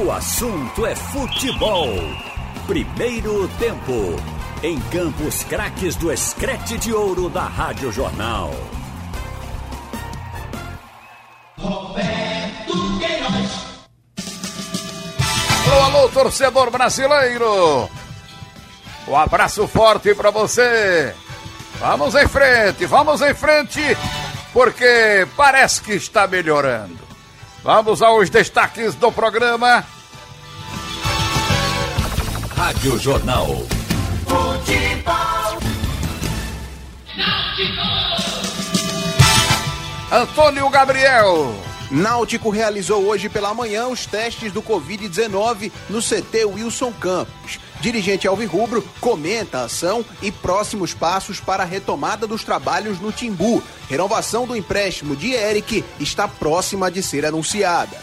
O assunto é futebol. Primeiro tempo. Em Campos Craques do Escrete de Ouro da Rádio Jornal. Roberto Queiroz. Alô, alô, torcedor brasileiro. Um abraço forte para você. Vamos em frente, vamos em frente, porque parece que está melhorando. Vamos aos destaques do programa. Rádio Jornal. Futebol. Antônio Gabriel. Náutico realizou hoje pela manhã os testes do Covid-19 no CT Wilson Campos. Dirigente Alvirrubro comenta a ação e próximos passos para a retomada dos trabalhos no Timbu. Renovação do empréstimo de Eric está próxima de ser anunciada.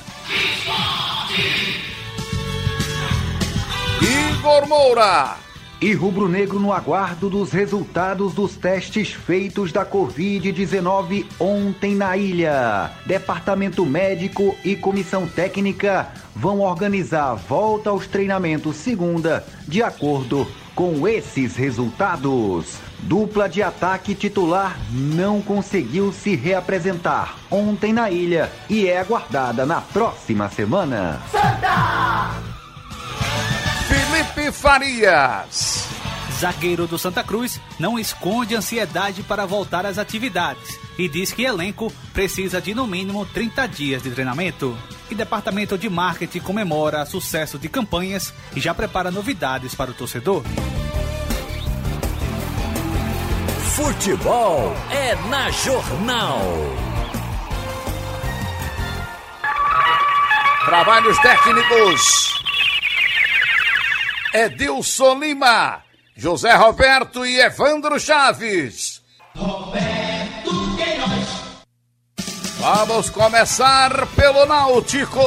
Igor Moura. E rubro-negro no aguardo dos resultados dos testes feitos da Covid-19 ontem na ilha. Departamento médico e comissão técnica vão organizar a volta aos treinamentos segunda, de acordo com esses resultados. Dupla de ataque titular não conseguiu se reapresentar ontem na ilha e é aguardada na próxima semana. Felipe Farias. Zagueiro do Santa Cruz não esconde ansiedade para voltar às atividades e diz que elenco precisa de no mínimo 30 dias de treinamento. E departamento de marketing comemora sucesso de campanhas e já prepara novidades para o torcedor. Futebol é na Jornal. Trabalhos técnicos. Edilson Lima, José Roberto e Evandro Chaves. Roberto Queiroz. Vamos começar pelo Náutico.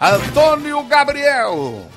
Antônio Gabriel.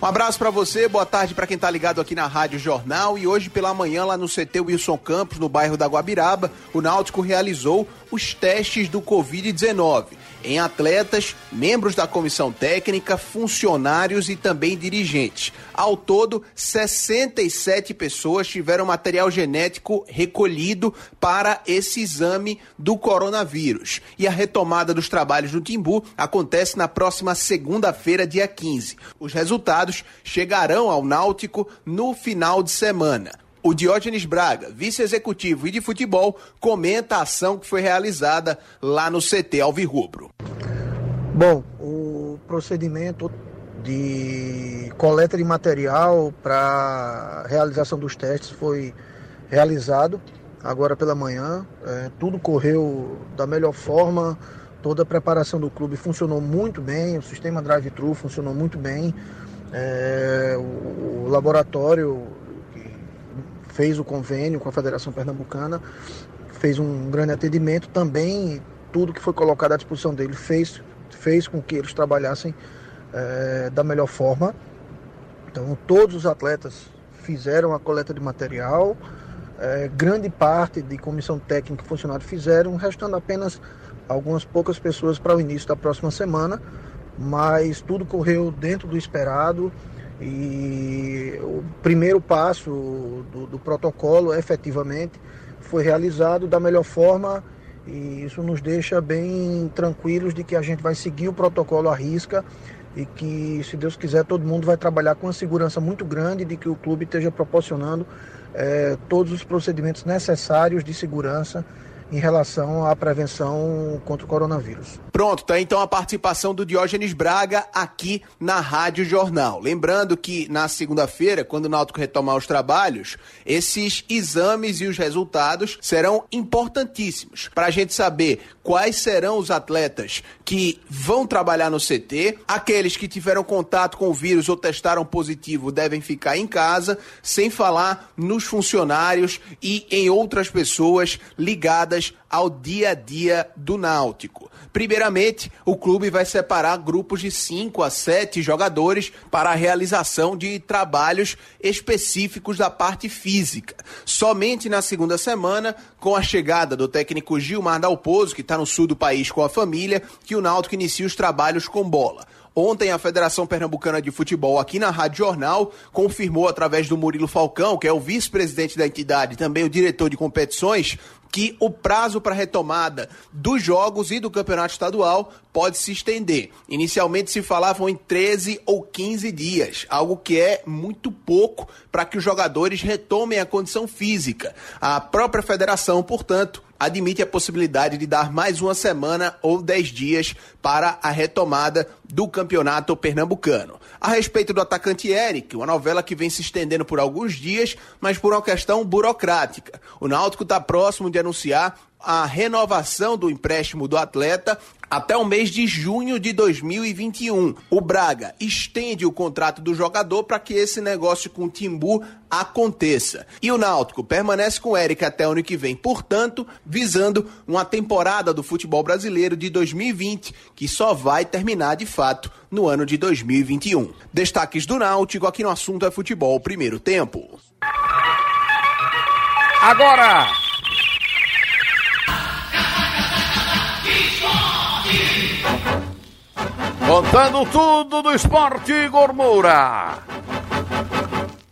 Um abraço para você, boa tarde para quem tá ligado aqui na Rádio Jornal e hoje pela manhã lá no CT Wilson Campos, no bairro da Guabiraba, o Náutico realizou os testes do Covid-19 em atletas, membros da comissão técnica, funcionários e também dirigentes. Ao todo, 67 pessoas tiveram material genético recolhido para esse exame do coronavírus. E a retomada dos trabalhos no Timbu acontece na próxima segunda-feira, dia 15. Os resultados chegarão ao Náutico no final de semana. O Diógenes Braga, vice-executivo e de futebol, comenta a ação que foi realizada lá no CT Alvirrubro. Bom, o procedimento de coleta de material para realização dos testes foi realizado agora pela manhã. É, tudo correu da melhor forma, toda a preparação do clube funcionou muito bem, o sistema drive-thru funcionou muito bem. É, o, o laboratório fez o convênio com a Federação Pernambucana fez um grande atendimento também. Tudo que foi colocado à disposição dele fez, fez com que eles trabalhassem é, da melhor forma. Então, todos os atletas fizeram a coleta de material, é, grande parte de comissão técnica e funcionário fizeram, restando apenas algumas poucas pessoas para o início da próxima semana, mas tudo correu dentro do esperado e o primeiro passo do, do protocolo efetivamente foi realizado da melhor forma e isso nos deixa bem tranquilos de que a gente vai seguir o protocolo à risca e que, se Deus quiser, todo mundo vai trabalhar com uma segurança muito grande de que o clube esteja proporcionando eh, todos os procedimentos necessários de segurança em relação à prevenção contra o coronavírus. Pronto, tá então a participação do Diógenes Braga aqui na Rádio Jornal. Lembrando que na segunda-feira, quando o Náutico retomar os trabalhos, esses exames e os resultados serão importantíssimos para a gente saber quais serão os atletas que vão trabalhar no CT, aqueles que tiveram contato com o vírus ou testaram positivo devem ficar em casa, sem falar nos funcionários e em outras pessoas ligadas ao dia a dia do Náutico. Primeiramente, o clube vai separar grupos de 5 a 7 jogadores para a realização de trabalhos específicos da parte física. Somente na segunda semana, com a chegada do técnico Gilmar Dalpozo, que está no sul do país com a família, que o Náutico inicia os trabalhos com bola. Ontem, a Federação Pernambucana de Futebol, aqui na Rádio Jornal, confirmou através do Murilo Falcão, que é o vice-presidente da entidade, também o diretor de competições, que o prazo para retomada dos jogos e do campeonato estadual pode se estender. Inicialmente se falavam em 13 ou 15 dias, algo que é muito pouco para que os jogadores retomem a condição física. A própria federação, portanto, admite a possibilidade de dar mais uma semana ou 10 dias para a retomada do campeonato pernambucano. A respeito do atacante Eric, uma novela que vem se estendendo por alguns dias, mas por uma questão burocrática. O Náutico está próximo de anunciar a renovação do empréstimo do atleta até o mês de junho de 2021. O Braga estende o contrato do jogador para que esse negócio com o Timbu aconteça. E o Náutico permanece com o Eric até o ano que vem, portanto, visando uma temporada do futebol brasileiro de 2020, que só vai terminar de fato no ano de 2021. Destaques do Náutico aqui no assunto é futebol, primeiro tempo. Agora, Contando tudo do esporte, Igor Moura.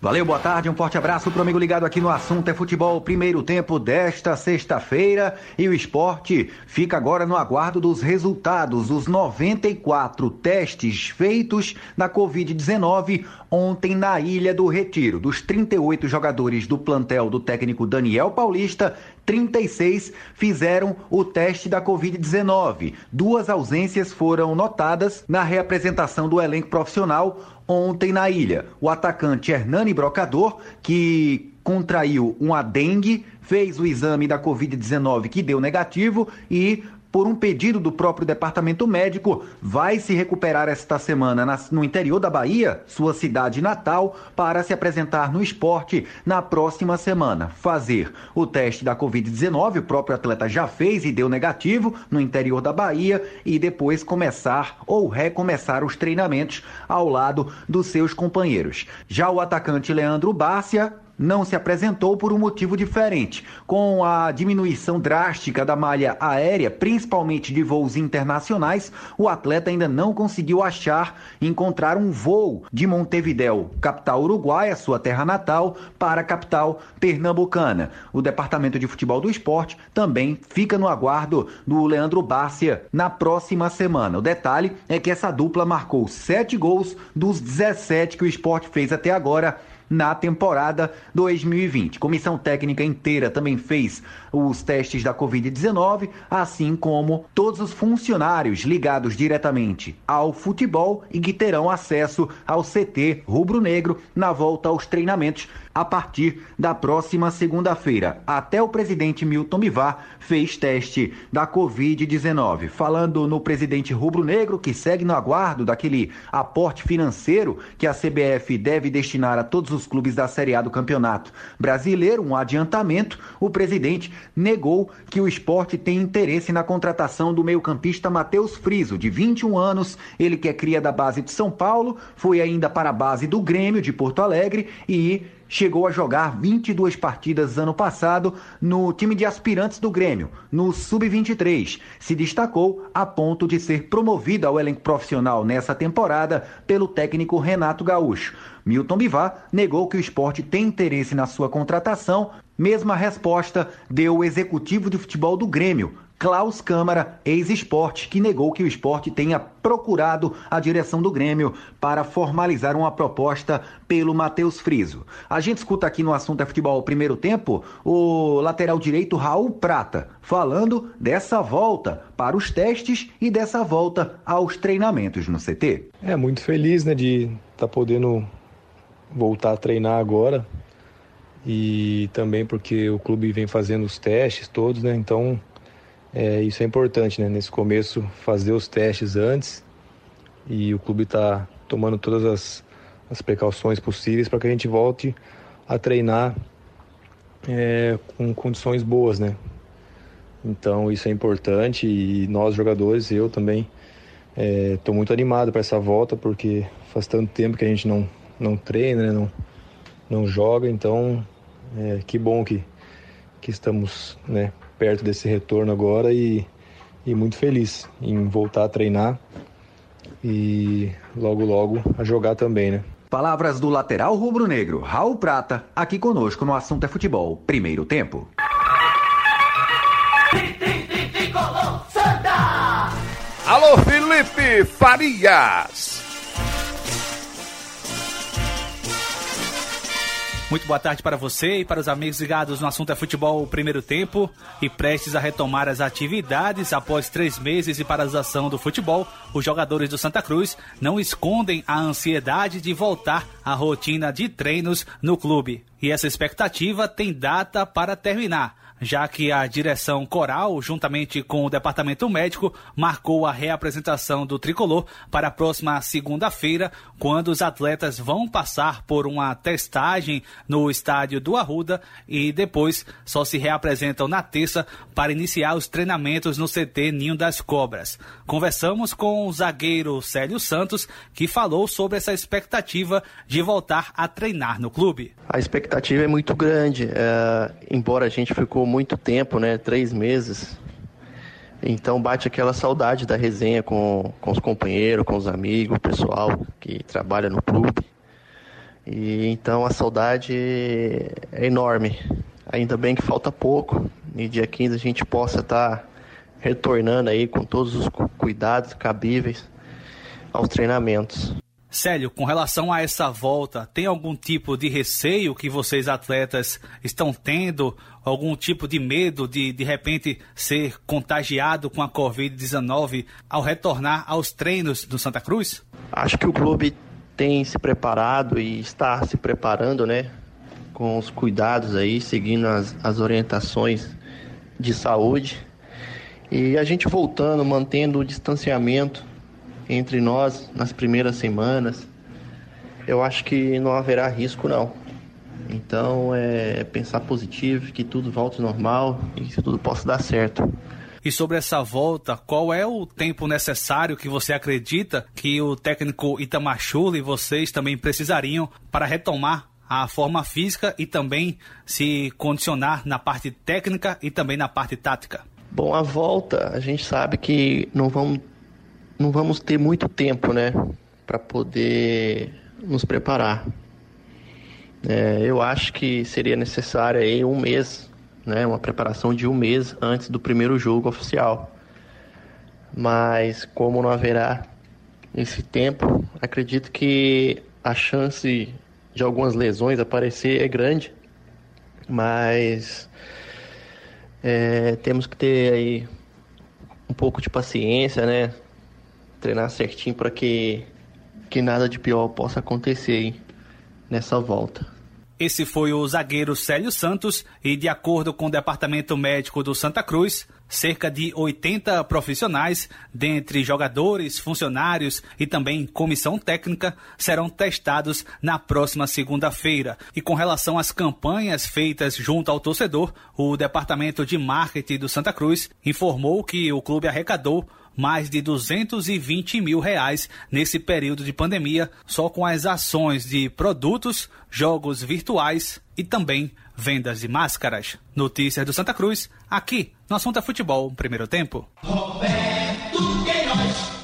Valeu, boa tarde, um forte abraço pro amigo ligado aqui no assunto é futebol, primeiro tempo desta sexta-feira e o esporte fica agora no aguardo dos resultados dos 94 testes feitos na Covid-19 ontem na Ilha do Retiro. Dos 38 jogadores do plantel do técnico Daniel Paulista, 36 fizeram o teste da Covid-19. Duas ausências foram notadas na reapresentação do elenco profissional ontem na ilha. O atacante Hernani Brocador, que contraiu uma dengue, fez o exame da Covid-19 que deu negativo e por um pedido do próprio departamento médico, vai se recuperar esta semana no interior da Bahia, sua cidade natal, para se apresentar no esporte na próxima semana. Fazer o teste da Covid-19, o próprio atleta já fez e deu negativo no interior da Bahia, e depois começar ou recomeçar os treinamentos ao lado dos seus companheiros. Já o atacante Leandro Bárcia não se apresentou por um motivo diferente. Com a diminuição drástica da malha aérea, principalmente de voos internacionais, o atleta ainda não conseguiu achar encontrar um voo de Montevidéu, capital uruguaia, sua terra natal, para a capital pernambucana. O Departamento de Futebol do Esporte também fica no aguardo do Leandro Bárcia na próxima semana. O detalhe é que essa dupla marcou sete gols dos 17 que o esporte fez até agora na temporada 2020. Comissão técnica inteira também fez os testes da Covid-19, assim como todos os funcionários ligados diretamente ao futebol e que terão acesso ao CT rubro-negro na volta aos treinamentos a partir da próxima segunda-feira. Até o presidente Milton Bivar fez teste da Covid-19. Falando no presidente rubro-negro, que segue no aguardo daquele aporte financeiro que a CBF deve destinar a todos os clubes da Série A do Campeonato Brasileiro, um adiantamento, o presidente negou que o esporte tem interesse na contratação do meio-campista Matheus Friso, de 21 anos, ele que é cria da base de São Paulo, foi ainda para a base do Grêmio de Porto Alegre e chegou a jogar 22 partidas ano passado no time de aspirantes do Grêmio, no Sub-23. Se destacou a ponto de ser promovido ao elenco profissional nessa temporada pelo técnico Renato Gaúcho. Milton Bivar negou que o esporte tem interesse na sua contratação. Mesma resposta deu o executivo de futebol do Grêmio, Klaus Câmara, ex-esporte, que negou que o esporte tenha procurado a direção do Grêmio para formalizar uma proposta pelo Matheus Friso. A gente escuta aqui no assunto é futebol primeiro tempo o lateral direito Raul Prata falando dessa volta para os testes e dessa volta aos treinamentos no CT. É muito feliz, né, de estar tá podendo voltar a treinar agora e também porque o clube vem fazendo os testes todos, né? Então é, isso é importante, né? Nesse começo, fazer os testes antes e o clube está tomando todas as, as precauções possíveis para que a gente volte a treinar é, com condições boas, né? Então isso é importante e nós jogadores, eu também, estou é, muito animado para essa volta porque faz tanto tempo que a gente não, não treina, né? não, não joga, então é, que bom que, que estamos né, perto desse retorno agora e, e muito feliz em voltar a treinar e logo logo a jogar também, né? Palavras do lateral rubro-negro, Raul Prata, aqui conosco no Assunto é Futebol, primeiro tempo. Alô, Felipe Farias. Muito boa tarde para você e para os amigos ligados no assunto é futebol primeiro tempo e prestes a retomar as atividades após três meses de paralisação do futebol. Os jogadores do Santa Cruz não escondem a ansiedade de voltar à rotina de treinos no clube. E essa expectativa tem data para terminar já que a direção coral, juntamente com o departamento médico, marcou a reapresentação do tricolor para a próxima segunda-feira, quando os atletas vão passar por uma testagem no estádio do Arruda e depois só se reapresentam na terça para iniciar os treinamentos no CT Ninho das Cobras. Conversamos com o zagueiro Célio Santos, que falou sobre essa expectativa de voltar a treinar no clube. A expectativa é muito grande, é, embora a gente ficou muito tempo, né? Três meses. Então bate aquela saudade da resenha com, com os companheiros, com os amigos, o pessoal que trabalha no clube. E então a saudade é enorme. Ainda bem que falta pouco. E dia 15 a gente possa estar tá retornando aí com todos os cuidados cabíveis aos treinamentos. Célio, com relação a essa volta, tem algum tipo de receio que vocês atletas estão tendo? Algum tipo de medo de de repente ser contagiado com a Covid-19 ao retornar aos treinos do Santa Cruz? Acho que o clube tem se preparado e está se preparando, né? Com os cuidados aí, seguindo as, as orientações de saúde. E a gente voltando, mantendo o distanciamento entre nós nas primeiras semanas, eu acho que não haverá risco não. Então é pensar positivo, que tudo volte normal e que tudo possa dar certo. E sobre essa volta, qual é o tempo necessário que você acredita que o técnico Itamachula e vocês também precisariam para retomar a forma física e também se condicionar na parte técnica e também na parte tática? Bom, a volta, a gente sabe que não vamos não vamos ter muito tempo, né, para poder nos preparar. É, eu acho que seria necessário aí um mês, né, uma preparação de um mês antes do primeiro jogo oficial. Mas como não haverá esse tempo, acredito que a chance de algumas lesões aparecer é grande, mas é, temos que ter aí um pouco de paciência, né? treinar certinho para que, que nada de pior possa acontecer hein, nessa volta. Esse foi o zagueiro Célio Santos e, de acordo com o Departamento Médico do Santa Cruz, cerca de 80 profissionais, dentre jogadores, funcionários e também comissão técnica, serão testados na próxima segunda-feira. E com relação às campanhas feitas junto ao torcedor, o Departamento de Marketing do Santa Cruz informou que o clube arrecadou mais de 220 mil reais nesse período de pandemia, só com as ações de produtos, jogos virtuais e também vendas de máscaras. Notícias do Santa Cruz, aqui no Assunto é Futebol, primeiro tempo. Roberto Queiroz.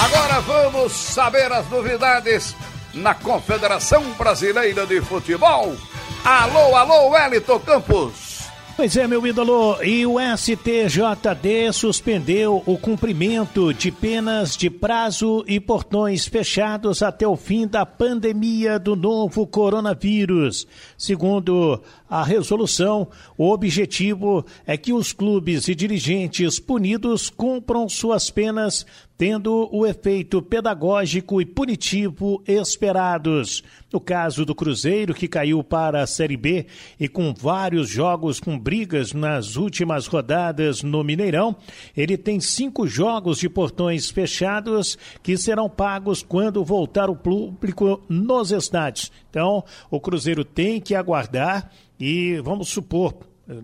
Agora vamos saber as novidades na Confederação Brasileira de Futebol. Alô, alô, Wellington Campos. Pois é, meu ídolo, e o STJD suspendeu o cumprimento de penas de prazo e portões fechados até o fim da pandemia do novo coronavírus. Segundo a resolução, o objetivo é que os clubes e dirigentes punidos cumpram suas penas tendo o efeito pedagógico e punitivo esperados. No caso do Cruzeiro, que caiu para a Série B e com vários jogos com brigas nas últimas rodadas no Mineirão, ele tem cinco jogos de portões fechados que serão pagos quando voltar o público nos estádios. Então, o Cruzeiro tem que aguardar e vamos supor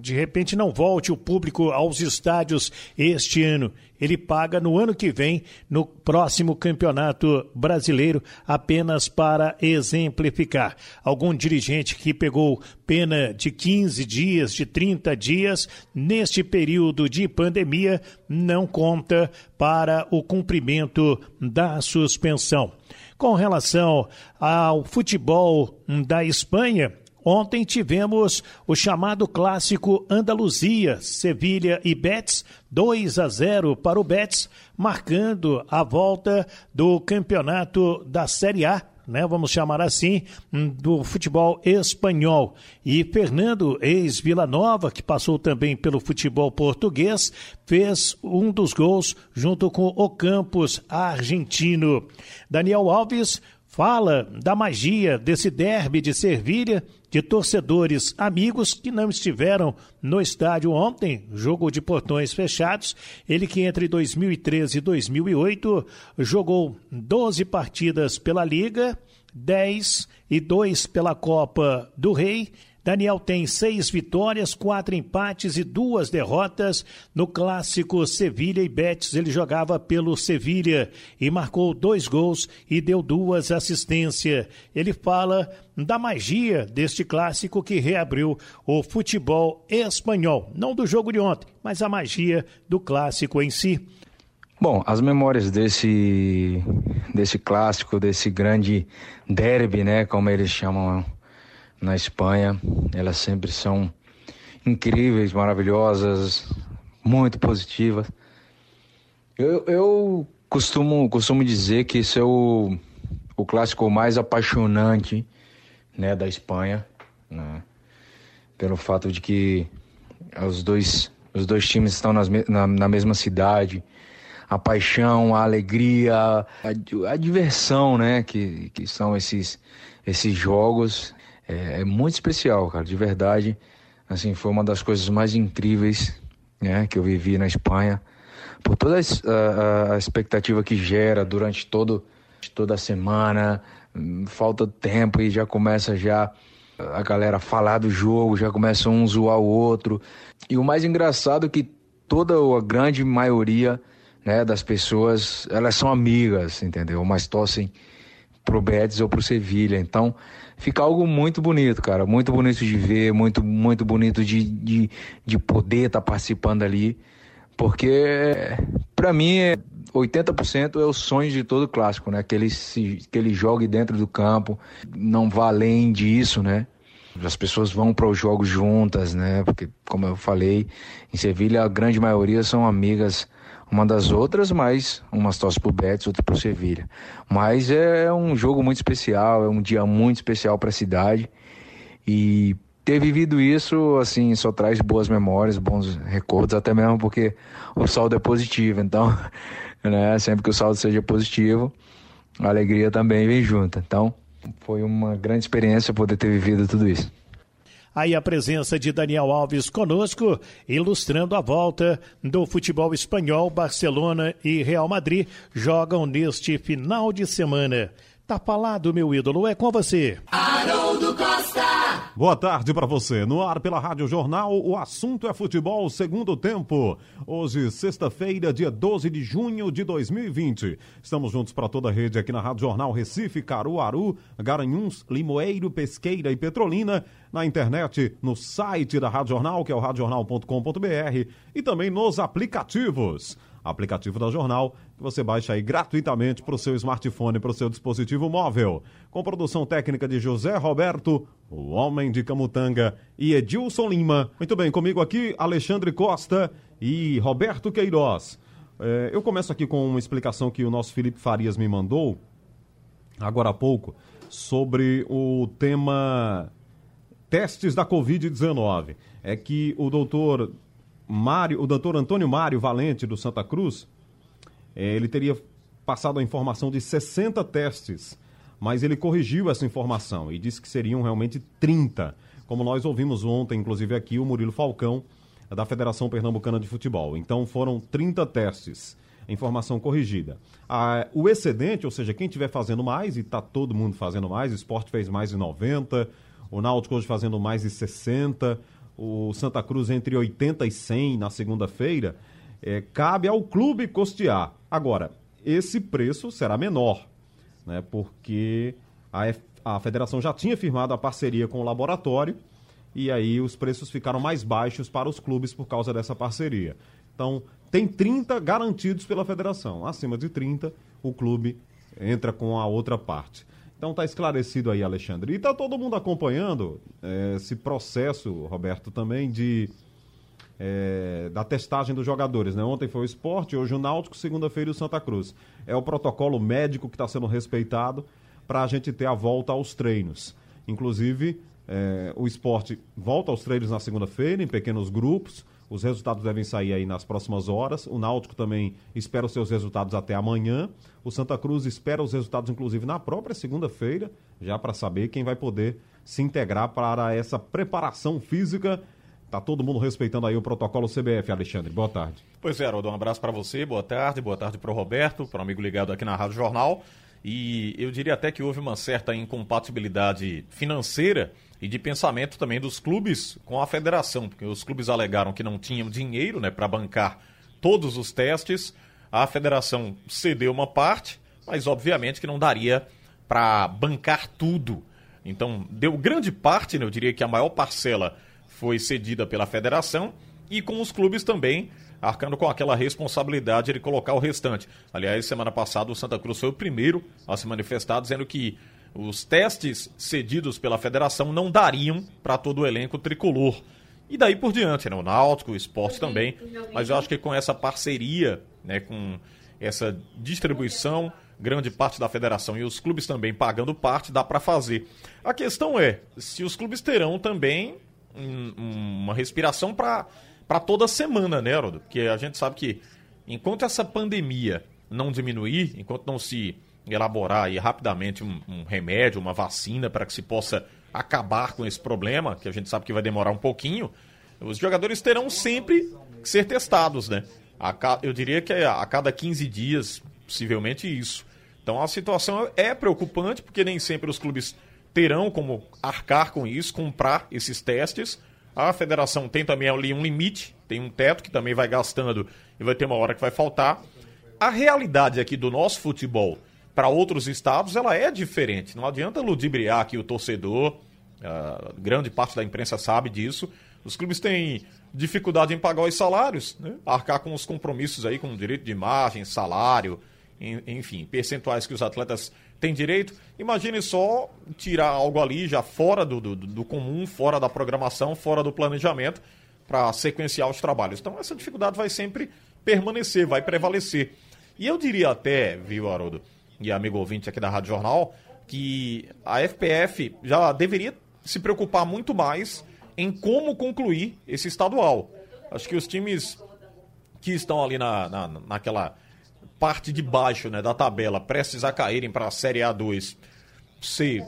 de repente não volte o público aos estádios este ano. Ele paga no ano que vem, no próximo Campeonato Brasileiro, apenas para exemplificar. Algum dirigente que pegou pena de 15 dias, de 30 dias, neste período de pandemia, não conta para o cumprimento da suspensão. Com relação ao futebol da Espanha, Ontem tivemos o chamado clássico Andaluzia, Sevilha e Betis, 2 a 0 para o Betis, marcando a volta do campeonato da Série A, né, vamos chamar assim, do futebol espanhol. E Fernando ex-Vila Nova, que passou também pelo futebol português, fez um dos gols junto com o Campos argentino. Daniel Alves fala da magia desse derby de Servilha de torcedores amigos que não estiveram no estádio ontem, jogo de portões fechados. Ele que entre 2013 e 2008 jogou 12 partidas pela Liga, 10 e 2 pela Copa do Rei Daniel tem seis vitórias, quatro empates e duas derrotas. No clássico Sevilha e Betis, ele jogava pelo Sevilha e marcou dois gols e deu duas assistências. Ele fala da magia deste clássico que reabriu o futebol espanhol. Não do jogo de ontem, mas a magia do clássico em si. Bom, as memórias desse, desse clássico, desse grande derby, né, como eles chamam na Espanha. Elas sempre são incríveis, maravilhosas, muito positivas. Eu, eu costumo, costumo dizer que esse é o, o clássico mais apaixonante né, da Espanha, né? pelo fato de que os dois, os dois times estão nas, na, na mesma cidade. A paixão, a alegria, a, a diversão, né? Que, que são esses, esses jogos é, é, muito especial, cara, de verdade. Assim, foi uma das coisas mais incríveis né, que eu vivi na Espanha. Por toda a, a, a expectativa que gera durante todo, toda a semana, hum, falta tempo e já começa já a galera falar do jogo, já começa um zoar o outro. E o mais engraçado é que toda a grande maioria né, das pessoas, elas são amigas, entendeu? Mas torcem pro Betis ou pro Sevilha. Então, fica algo muito bonito, cara. Muito bonito de ver, muito, muito bonito de, de, de poder estar tá participando ali. Porque, para mim, 80% é o sonho de todo clássico, né? Que ele, se, que ele jogue dentro do campo, não vá além disso, né? As pessoas vão para os jogos juntas, né? Porque, como eu falei, em Sevilha a grande maioria são amigas uma das outras, mas umas torcem pro Betis, outra pro Sevilha. Mas é um jogo muito especial, é um dia muito especial para a cidade e ter vivido isso, assim, só traz boas memórias, bons recordos, até mesmo porque o saldo é positivo. Então, né, sempre que o saldo seja positivo, a alegria também vem junto. Então, foi uma grande experiência poder ter vivido tudo isso. Aí a presença de Daniel Alves conosco, ilustrando a volta do futebol espanhol. Barcelona e Real Madrid jogam neste final de semana. Tá falado, meu ídolo, é com você. Haroldo Costa. Boa tarde para você. No ar pela Rádio Jornal, o assunto é futebol segundo tempo. Hoje, sexta-feira, dia 12 de junho de 2020. Estamos juntos para toda a rede aqui na Rádio Jornal Recife, Caruaru, Garanhuns, Limoeiro, Pesqueira e Petrolina. Na internet, no site da Rádio Jornal, que é o radiojornal.com.br e também nos aplicativos aplicativo da Jornal, que você baixa aí gratuitamente para o seu smartphone, para o seu dispositivo móvel. Com produção técnica de José Roberto, o Homem de Camutanga e Edilson Lima. Muito bem, comigo aqui Alexandre Costa e Roberto Queiroz. É, eu começo aqui com uma explicação que o nosso Felipe Farias me mandou, agora há pouco, sobre o tema testes da Covid-19. É que o doutor Mário, o doutor Antônio Mário Valente, do Santa Cruz, é, ele teria passado a informação de 60 testes, mas ele corrigiu essa informação e disse que seriam realmente 30, como nós ouvimos ontem, inclusive aqui, o Murilo Falcão, da Federação Pernambucana de Futebol. Então foram 30 testes. Informação corrigida. Ah, o excedente, ou seja, quem estiver fazendo mais, e está todo mundo fazendo mais, o esporte fez mais de 90, o Náutico hoje fazendo mais de 60, o Santa Cruz entre 80 e 100 na segunda-feira, é, cabe ao clube custear. Agora, esse preço será menor, né, porque a, F, a federação já tinha firmado a parceria com o laboratório e aí os preços ficaram mais baixos para os clubes por causa dessa parceria. Então, tem 30 garantidos pela federação. Acima de 30, o clube entra com a outra parte. Então tá esclarecido aí, Alexandre. E tá todo mundo acompanhando é, esse processo, Roberto, também de é, da testagem dos jogadores. Né? Ontem foi o esporte, hoje o Náutico, segunda-feira o Santa Cruz. É o protocolo médico que está sendo respeitado para a gente ter a volta aos treinos. Inclusive, é, o esporte volta aos treinos na segunda-feira, em pequenos grupos. Os resultados devem sair aí nas próximas horas. O Náutico também espera os seus resultados até amanhã. O Santa Cruz espera os resultados, inclusive, na própria segunda-feira, já para saber quem vai poder se integrar para essa preparação física. Tá todo mundo respeitando aí o protocolo CBF, Alexandre. Boa tarde. Pois é, Haroldo, um abraço para você, boa tarde, boa tarde para o Roberto, para o amigo ligado aqui na Rádio Jornal. E eu diria até que houve uma certa incompatibilidade financeira e de pensamento também dos clubes com a federação, porque os clubes alegaram que não tinham dinheiro né, para bancar todos os testes. A federação cedeu uma parte, mas obviamente que não daria para bancar tudo. Então, deu grande parte, né, eu diria que a maior parcela foi cedida pela federação e com os clubes também arcando com aquela responsabilidade de colocar o restante. Aliás, semana passada o Santa Cruz foi o primeiro a se manifestar dizendo que os testes cedidos pela federação não dariam para todo o elenco tricolor. E daí por diante, né? O Náutico, o esporte também. Mas eu acho que com essa parceria, né, com essa distribuição, grande parte da federação e os clubes também pagando parte, dá para fazer. A questão é se os clubes terão também um, uma respiração para toda semana, né, Haroldo? Porque a gente sabe que enquanto essa pandemia não diminuir, enquanto não se elaborar aí rapidamente um, um remédio, uma vacina para que se possa acabar com esse problema, que a gente sabe que vai demorar um pouquinho, os jogadores terão sempre que ser testados, né? A, eu diria que é a cada 15 dias, possivelmente isso. Então a situação é preocupante, porque nem sempre os clubes terão como arcar com isso, comprar esses testes. A federação tem também ali um limite, tem um teto que também vai gastando e vai ter uma hora que vai faltar. A realidade aqui do nosso futebol para outros estados, ela é diferente. Não adianta ludibriar aqui o torcedor, uh, grande parte da imprensa sabe disso. Os clubes têm dificuldade em pagar os salários, né? arcar com os compromissos aí, com direito de imagem, salário, enfim, percentuais que os atletas têm direito. Imagine só tirar algo ali já fora do, do, do comum, fora da programação, fora do planejamento, para sequenciar os trabalhos. Então, essa dificuldade vai sempre permanecer, vai prevalecer. E eu diria até, viu, Haroldo, e amigo ouvinte aqui da Rádio Jornal, que a FPF já deveria se preocupar muito mais em como concluir esse estadual. Acho que os times que estão ali na, na, naquela parte de baixo né, da tabela, prestes a caírem para a Série A2, se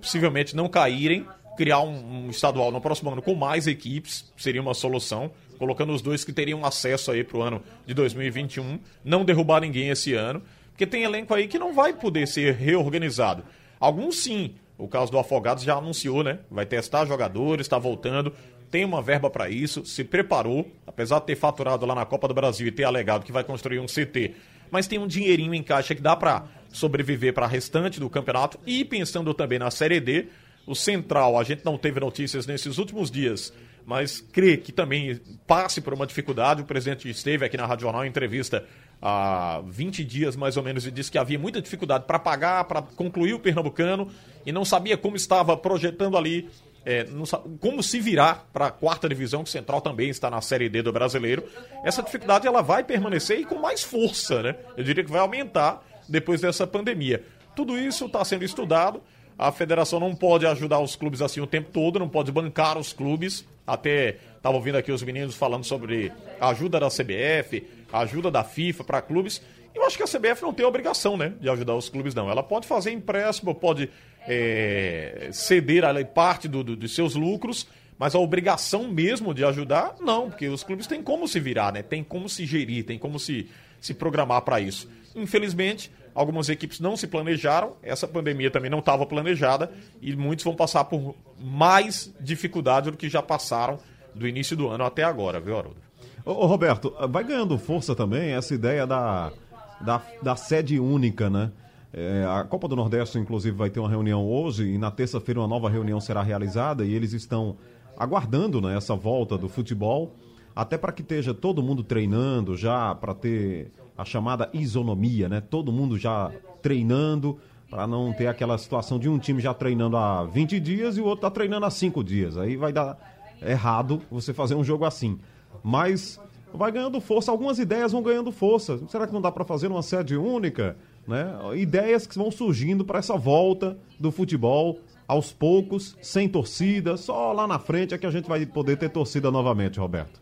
possivelmente não caírem, criar um, um, estadual no próximo ano com mais equipes seria uma solução, colocando os dois que teriam acesso aí para o ano de 2021, não derrubar ninguém esse ano porque tem elenco aí que não vai poder ser reorganizado. Alguns sim. O caso do Afogados já anunciou, né? Vai testar jogadores, está voltando, tem uma verba para isso, se preparou, apesar de ter faturado lá na Copa do Brasil e ter alegado que vai construir um CT, mas tem um dinheirinho em caixa que dá para sobreviver para restante do campeonato e pensando também na Série D, o Central, a gente não teve notícias nesses últimos dias, mas crê que também passe por uma dificuldade. O presidente esteve aqui na Rádio Jornal em entrevista há 20 dias mais ou menos e disse que havia muita dificuldade para pagar, para concluir o Pernambucano e não sabia como estava projetando ali, é, não, como se virar para a quarta divisão, que o Central também está na Série D do Brasileiro. Essa dificuldade ela vai permanecer e com mais força, né? Eu diria que vai aumentar depois dessa pandemia. Tudo isso está sendo estudado. A federação não pode ajudar os clubes assim o tempo todo, não pode bancar os clubes. Até estava ouvindo aqui os meninos falando sobre a ajuda da CBF, ajuda da FIFA para clubes. Eu acho que a CBF não tem obrigação, né, de ajudar os clubes, não. Ela pode fazer empréstimo, pode é, ceder ali, parte do, do, dos seus lucros, mas a obrigação mesmo de ajudar, não, porque os clubes têm como se virar, né? Tem como se gerir, tem como se, se programar para isso. Infelizmente, algumas equipes não se planejaram, essa pandemia também não estava planejada e muitos vão passar por mais dificuldade do que já passaram do início do ano até agora, viu, Haroldo? Ô, Roberto, vai ganhando força também essa ideia da, da, da sede única, né? É, a Copa do Nordeste, inclusive, vai ter uma reunião hoje e na terça-feira uma nova reunião será realizada e eles estão aguardando né, essa volta do futebol, até para que esteja todo mundo treinando já, para ter a chamada isonomia, né? Todo mundo já treinando, para não ter aquela situação de um time já treinando há 20 dias e o outro tá treinando há 5 dias. Aí vai dar errado você fazer um jogo assim. Mas vai ganhando força, algumas ideias vão ganhando força. Será que não dá para fazer uma sede única? Né? Ideias que vão surgindo para essa volta do futebol aos poucos, sem torcida, só lá na frente é que a gente vai poder ter torcida novamente, Roberto.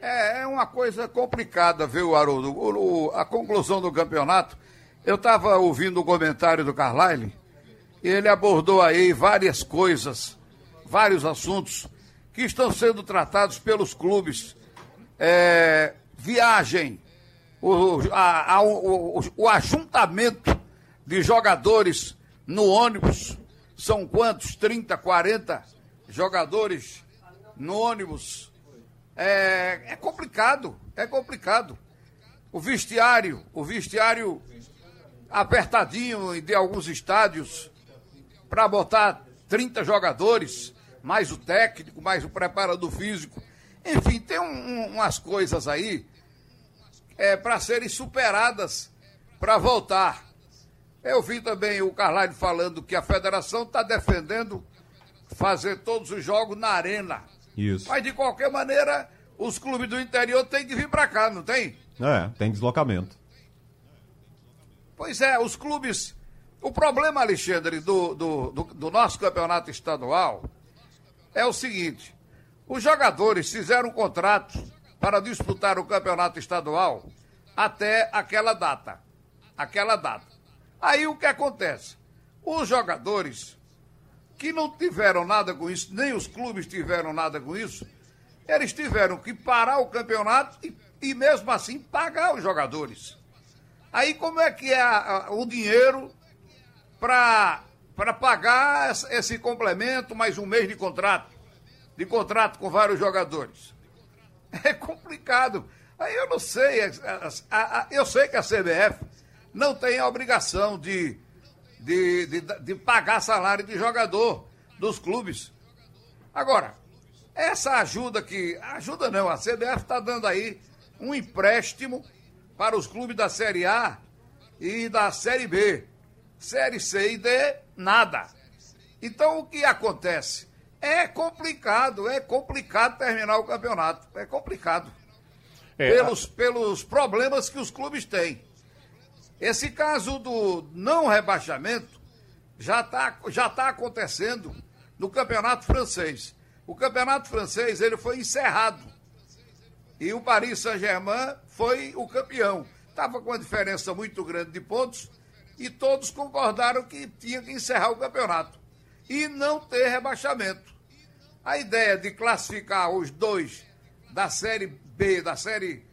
É, é uma coisa complicada, viu, Haroldo? O, o, a conclusão do campeonato, eu estava ouvindo o comentário do Carlyle, e ele abordou aí várias coisas, vários assuntos que estão sendo tratados pelos clubes. É, viagem, o, a, a, o, o ajuntamento de jogadores no ônibus, são quantos? 30, 40 jogadores no ônibus é, é complicado, é complicado. O vestiário, o vestiário apertadinho de alguns estádios para botar 30 jogadores, mais o técnico, mais o preparador físico. Enfim, tem um, um, umas coisas aí é, para serem superadas para voltar. Eu vi também o Carlyle falando que a federação está defendendo fazer todos os jogos na arena. Isso. Mas de qualquer maneira, os clubes do interior têm que vir para cá, não tem? É, tem deslocamento. Pois é, os clubes. O problema, Alexandre, do, do, do, do nosso campeonato estadual é o seguinte: os jogadores fizeram um contrato para disputar o campeonato estadual até aquela data. Aquela data. Aí o que acontece? Os jogadores que não tiveram nada com isso, nem os clubes tiveram nada com isso, eles tiveram que parar o campeonato e, e mesmo assim pagar os jogadores. Aí como é que é o dinheiro para pagar esse complemento, mais um mês de contrato? De contrato com vários jogadores. É complicado. Aí eu não sei, a, eu sei que a CBF não tem a obrigação de, de, de, de pagar salário de jogador dos clubes. Agora, essa ajuda que. Ajuda não, a CBF está dando aí um empréstimo para os clubes da Série A e da Série B. Série C e D, nada. Então o que acontece? É complicado, é complicado terminar o campeonato. É complicado. É, pelos, a... pelos problemas que os clubes têm. Esse caso do não rebaixamento já está já tá acontecendo no campeonato francês. O campeonato francês ele foi encerrado. E o Paris Saint-Germain foi o campeão. Estava com uma diferença muito grande de pontos e todos concordaram que tinha que encerrar o campeonato e não ter rebaixamento. A ideia de classificar os dois da Série B, da Série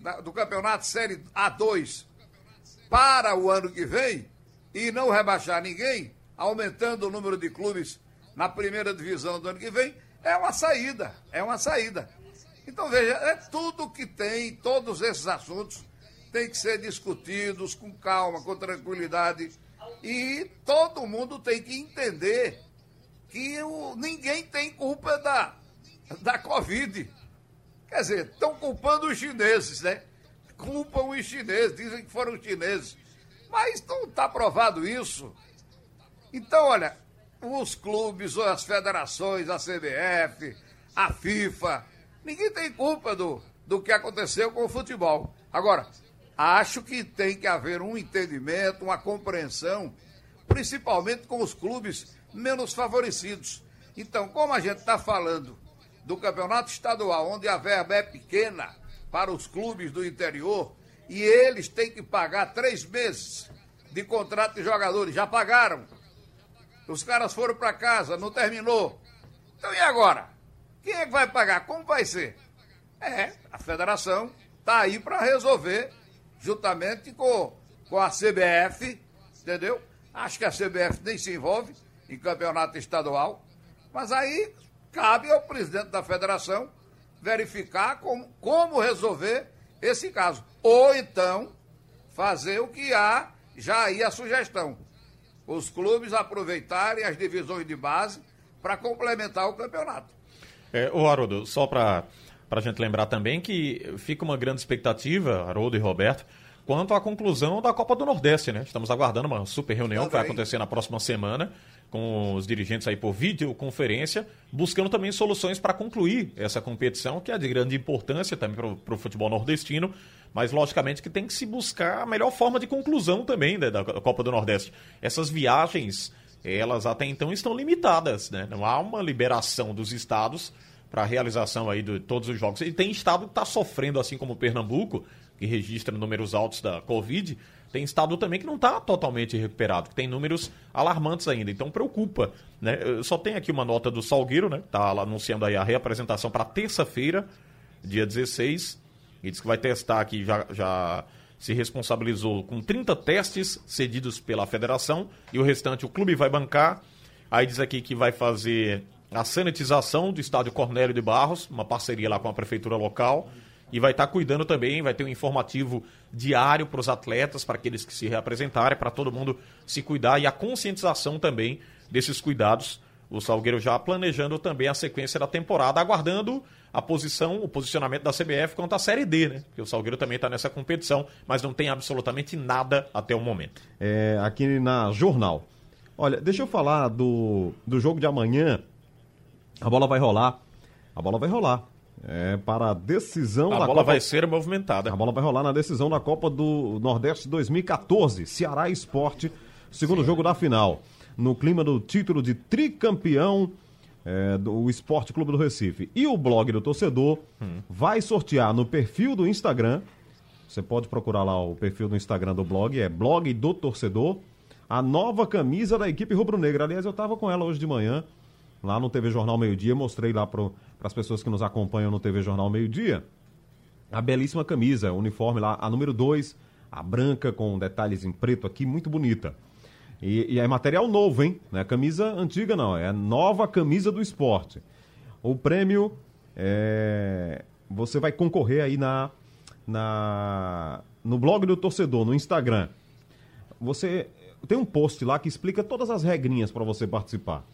da, do campeonato Série A2 para o ano que vem e não rebaixar ninguém, aumentando o número de clubes na primeira divisão do ano que vem, é uma saída, é uma saída. Então veja, é tudo que tem, todos esses assuntos têm que ser discutidos com calma, com tranquilidade. E todo mundo tem que entender que o, ninguém tem culpa da, da Covid. Quer dizer, estão culpando os chineses, né? Culpam os chineses, dizem que foram os chineses. Mas não está provado isso. Então, olha, os clubes, as federações, a CBF, a FIFA, ninguém tem culpa do, do que aconteceu com o futebol. Agora, acho que tem que haver um entendimento, uma compreensão, principalmente com os clubes menos favorecidos. Então, como a gente está falando do campeonato estadual, onde a verba é pequena para os clubes do interior, e eles têm que pagar três meses de contrato de jogadores, já pagaram. Os caras foram para casa, não terminou. Então e agora? Quem é que vai pagar? Como vai ser? É, a federação está aí para resolver, juntamente com, com a CBF, entendeu? Acho que a CBF nem se envolve em campeonato estadual, mas aí cabe ao presidente da federação verificar como, como resolver esse caso. Ou então fazer o que há já aí a sugestão. Os clubes aproveitarem as divisões de base para complementar o campeonato. É, o Haroldo, só para a gente lembrar também que fica uma grande expectativa, Haroldo e Roberto, quanto à conclusão da Copa do Nordeste, né? Estamos aguardando uma super reunião que vai acontecer na próxima semana com os dirigentes aí por videoconferência, buscando também soluções para concluir essa competição, que é de grande importância também para o futebol nordestino, mas logicamente que tem que se buscar a melhor forma de conclusão também né, da Copa do Nordeste. Essas viagens, elas até então estão limitadas, né? Não há uma liberação dos estados para a realização aí de todos os jogos. E tem estado que está sofrendo, assim como Pernambuco, que registra números altos da Covid, tem estado também que não está totalmente recuperado, que tem números alarmantes ainda, então preocupa. Né? Só tem aqui uma nota do Salgueiro, né? Tá lá anunciando aí a reapresentação para terça-feira, dia 16, e diz que vai testar aqui, já, já se responsabilizou com 30 testes cedidos pela federação, e o restante o clube vai bancar. Aí diz aqui que vai fazer a sanitização do estádio Cornélio de Barros, uma parceria lá com a prefeitura local e vai estar tá cuidando também, vai ter um informativo diário para os atletas, para aqueles que se reapresentarem, para todo mundo se cuidar e a conscientização também desses cuidados. O Salgueiro já planejando também a sequência da temporada, aguardando a posição, o posicionamento da CBF quanto à Série D, né? Porque o Salgueiro também está nessa competição, mas não tem absolutamente nada até o momento. É, aqui na Jornal. Olha, deixa eu falar do, do jogo de amanhã. A bola vai rolar. A bola vai rolar. É, para a decisão a da bola Copa... vai ser movimentada. A bola vai rolar na decisão da Copa do Nordeste 2014. Ceará Esporte, segundo Sim. jogo da final. No clima do título de tricampeão é, do Esporte Clube do Recife. E o blog do torcedor hum. vai sortear no perfil do Instagram. Você pode procurar lá o perfil do Instagram do blog, é blog do torcedor. A nova camisa da equipe rubro-negra. Aliás, eu estava com ela hoje de manhã lá no TV Jornal Meio Dia, mostrei lá para as pessoas que nos acompanham no TV Jornal Meio Dia, a belíssima camisa, uniforme lá, a número 2, a branca com detalhes em preto aqui, muito bonita. E, e, é material novo, hein? Não é camisa antiga, não. É nova camisa do esporte. O prêmio é... Você vai concorrer aí na, na no blog do torcedor, no Instagram. Você tem um post lá que explica todas as regrinhas para você participar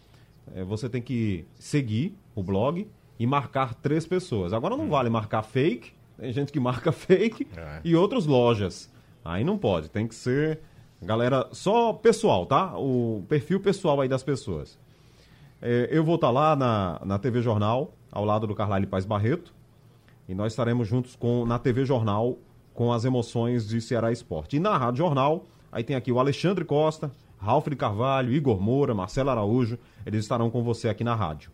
é, você tem que seguir o blog e marcar três pessoas. Agora não hum. vale marcar fake, tem gente que marca fake é. e outras lojas. Aí não pode, tem que ser galera só pessoal, tá? O perfil pessoal aí das pessoas. É, eu vou estar tá lá na, na TV Jornal, ao lado do Carlyle Paz Barreto, e nós estaremos juntos com na TV Jornal com as emoções de Ceará Esporte. E na Rádio Jornal, aí tem aqui o Alexandre Costa, Ralf de Carvalho, Igor Moura, Marcelo Araújo, eles estarão com você aqui na rádio.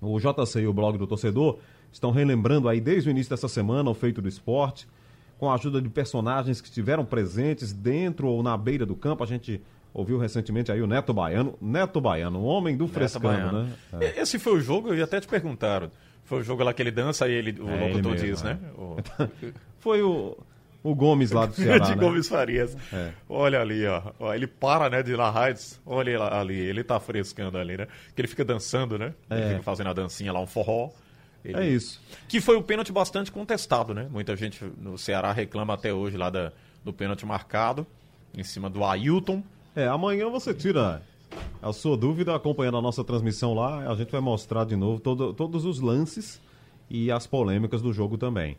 O JC e o blog do torcedor estão relembrando aí desde o início dessa semana o feito do esporte, com a ajuda de personagens que estiveram presentes dentro ou na beira do campo. A gente ouviu recentemente aí o Neto Baiano, Neto Baiano, o homem do frescando, né? É. Esse foi o jogo, ia até te perguntar. Foi o jogo lá que ele dança e ele, o é, locutor diz, né? né? O... foi o o Gomes lá do Ceará. de né? Gomes Farias. É. Olha ali, ó. Ele para, né, de narrar olha ali, ele tá frescando ali, né? Que ele fica dançando, né? É. Ele fica fazendo a dancinha lá, um forró. Ele... É isso. Que foi um pênalti bastante contestado, né? Muita gente no Ceará reclama até hoje lá da, do pênalti marcado em cima do Ailton. É, amanhã você tira a sua dúvida acompanhando a nossa transmissão lá. A gente vai mostrar de novo todo, todos os lances e as polêmicas do jogo também.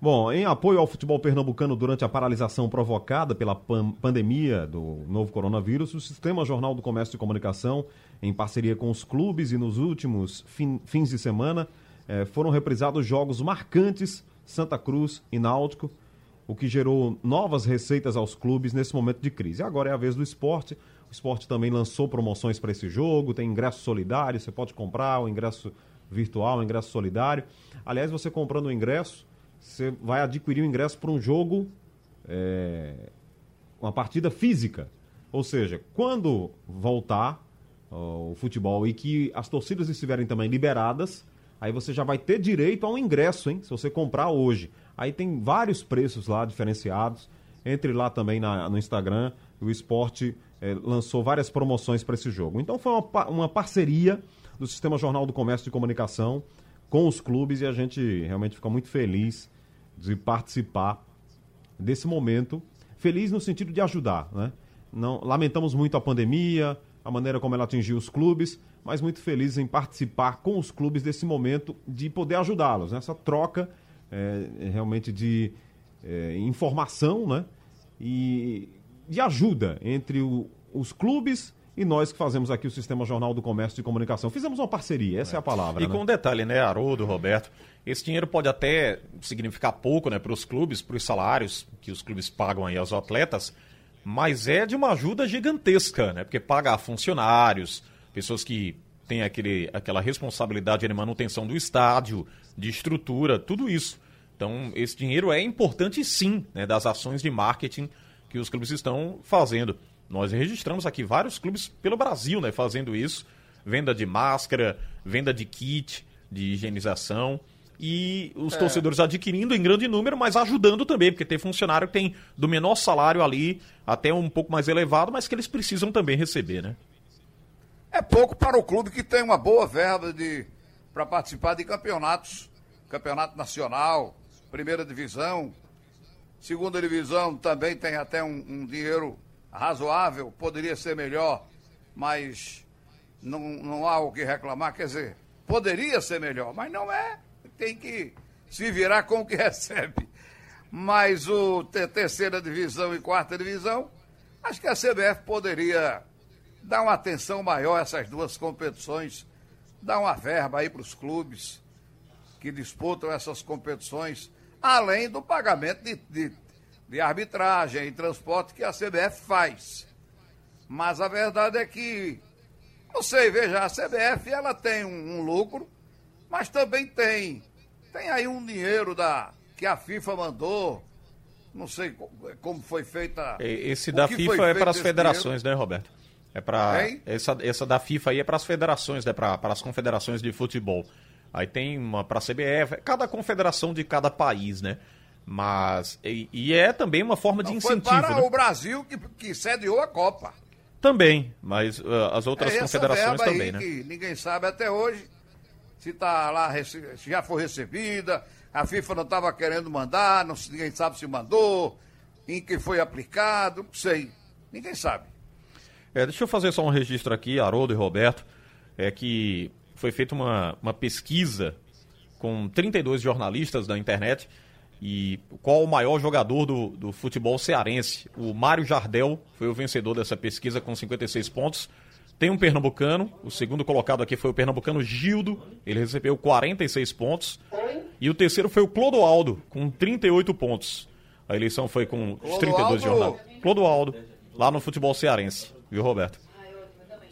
Bom, em apoio ao futebol pernambucano durante a paralisação provocada pela pan pandemia do novo coronavírus, o Sistema Jornal do Comércio e Comunicação, em parceria com os clubes e nos últimos fin fins de semana, eh, foram reprisados jogos marcantes Santa Cruz e Náutico, o que gerou novas receitas aos clubes nesse momento de crise. Agora é a vez do esporte. O esporte também lançou promoções para esse jogo, tem ingresso solidário, você pode comprar o ingresso virtual, o ingresso solidário. Aliás, você comprando o ingresso você vai adquirir o ingresso para um jogo, é, uma partida física. Ou seja, quando voltar o futebol e que as torcidas estiverem também liberadas, aí você já vai ter direito a um ingresso, hein? Se você comprar hoje. Aí tem vários preços lá diferenciados. Entre lá também na, no Instagram, o esporte é, lançou várias promoções para esse jogo. Então foi uma, uma parceria do Sistema Jornal do Comércio de Comunicação com os clubes e a gente realmente fica muito feliz de participar desse momento. Feliz no sentido de ajudar, né? Não, lamentamos muito a pandemia, a maneira como ela atingiu os clubes, mas muito feliz em participar com os clubes desse momento de poder ajudá-los, né? troca é, realmente de é, informação, né? E de ajuda entre o, os clubes e nós que fazemos aqui o Sistema Jornal do Comércio de Comunicação. Fizemos uma parceria, essa é, é a palavra. E né? com um detalhe, né, Haroldo, Roberto, esse dinheiro pode até significar pouco né, para os clubes, para os salários que os clubes pagam aí aos atletas, mas é de uma ajuda gigantesca, né? Porque paga funcionários, pessoas que têm aquele, aquela responsabilidade de manutenção do estádio, de estrutura, tudo isso. Então, esse dinheiro é importante sim, né, das ações de marketing que os clubes estão fazendo. Nós registramos aqui vários clubes pelo Brasil, né, fazendo isso. Venda de máscara, venda de kit, de higienização e os é. torcedores adquirindo em grande número, mas ajudando também, porque tem funcionário que tem do menor salário ali até um pouco mais elevado, mas que eles precisam também receber, né? É pouco para o clube que tem uma boa verba de para participar de campeonatos, campeonato nacional, primeira divisão, segunda divisão também tem até um, um dinheiro razoável, poderia ser melhor, mas não, não há o que reclamar, quer dizer, poderia ser melhor, mas não é tem que se virar com o que recebe. Mas o terceira divisão e quarta divisão, acho que a CBF poderia dar uma atenção maior a essas duas competições, dar uma verba aí para os clubes que disputam essas competições, além do pagamento de, de, de arbitragem e transporte que a CBF faz. Mas a verdade é que, não sei, veja, a CBF ela tem um, um lucro mas também tem. Tem aí um dinheiro da que a FIFA mandou. Não sei como foi feita. Esse da FIFA é para as federações, dinheiro. né, Roberto? É para essa, essa da FIFA aí é para as federações, né, para as confederações de futebol. Aí tem uma para a CBF, cada confederação de cada país, né? Mas e, e é também uma forma Não, de incentivo. Foi para né? o Brasil que, que sediou a Copa. Também, mas uh, as outras é confederações também, né? Que ninguém sabe até hoje se tá lá, se já foi recebida, a FIFA não estava querendo mandar, não, ninguém sabe se mandou, em que foi aplicado, não sei. Ninguém sabe. É, deixa eu fazer só um registro aqui, Haroldo e Roberto, é que foi feita uma, uma pesquisa com 32 jornalistas da internet e qual o maior jogador do, do futebol cearense. O Mário Jardel foi o vencedor dessa pesquisa com 56 pontos. Tem um pernambucano, o segundo colocado aqui foi o pernambucano Gildo, ele recebeu 46 pontos. E o terceiro foi o Clodoaldo, com 38 pontos. A eleição foi com os 32 jornais. Clodoaldo, lá no futebol cearense, viu, Roberto?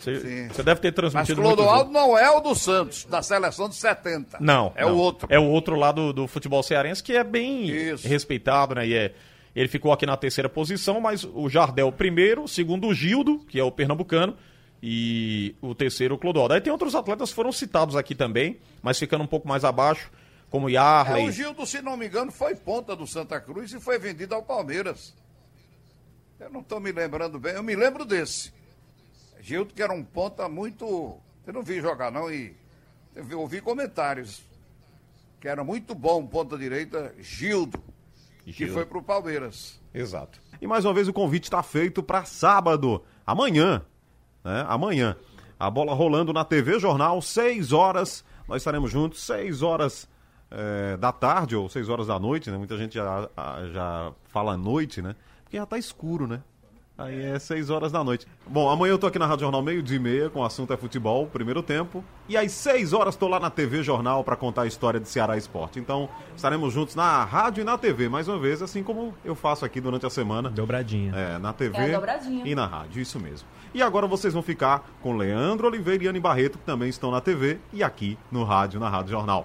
Você deve ter transmitido Mas Clodoaldo não é o do Santos, da seleção de 70. Não. É não. o outro. É o outro lá do, do futebol cearense que é bem Isso. respeitado, né? E é, ele ficou aqui na terceira posição, mas o Jardel primeiro, segundo o Gildo, que é o pernambucano, e o terceiro o Clodoaldo. Aí tem outros atletas que foram citados aqui também, mas ficando um pouco mais abaixo, como Yarley. É, o Gildo, se não me engano, foi ponta do Santa Cruz e foi vendido ao Palmeiras. Eu não estou me lembrando bem, eu me lembro desse. Gildo, que era um ponta muito. Eu não vi jogar, não, e eu ouvi comentários. Que era muito bom, ponta direita, Gildo, Gildo. que foi para o Palmeiras. Exato. E mais uma vez o convite está feito para sábado, amanhã, né? Amanhã. A bola rolando na TV Jornal, 6 horas. Nós estaremos juntos, 6 horas é, da tarde ou 6 horas da noite, né? Muita gente já, já fala noite, né? Porque já tá escuro, né? Aí é 6 horas da noite. Bom, amanhã eu tô aqui na Rádio Jornal meio dia e meia, com o assunto é futebol, primeiro tempo. E às 6 horas tô lá na TV Jornal para contar a história de Ceará Esporte. Então, estaremos juntos na rádio e na TV, mais uma vez, assim como eu faço aqui durante a semana. Dobradinha. É, na TV é e na rádio, isso mesmo. E agora vocês vão ficar com Leandro Oliveira e Anne Barreto, que também estão na TV e aqui no rádio, na Rádio Jornal.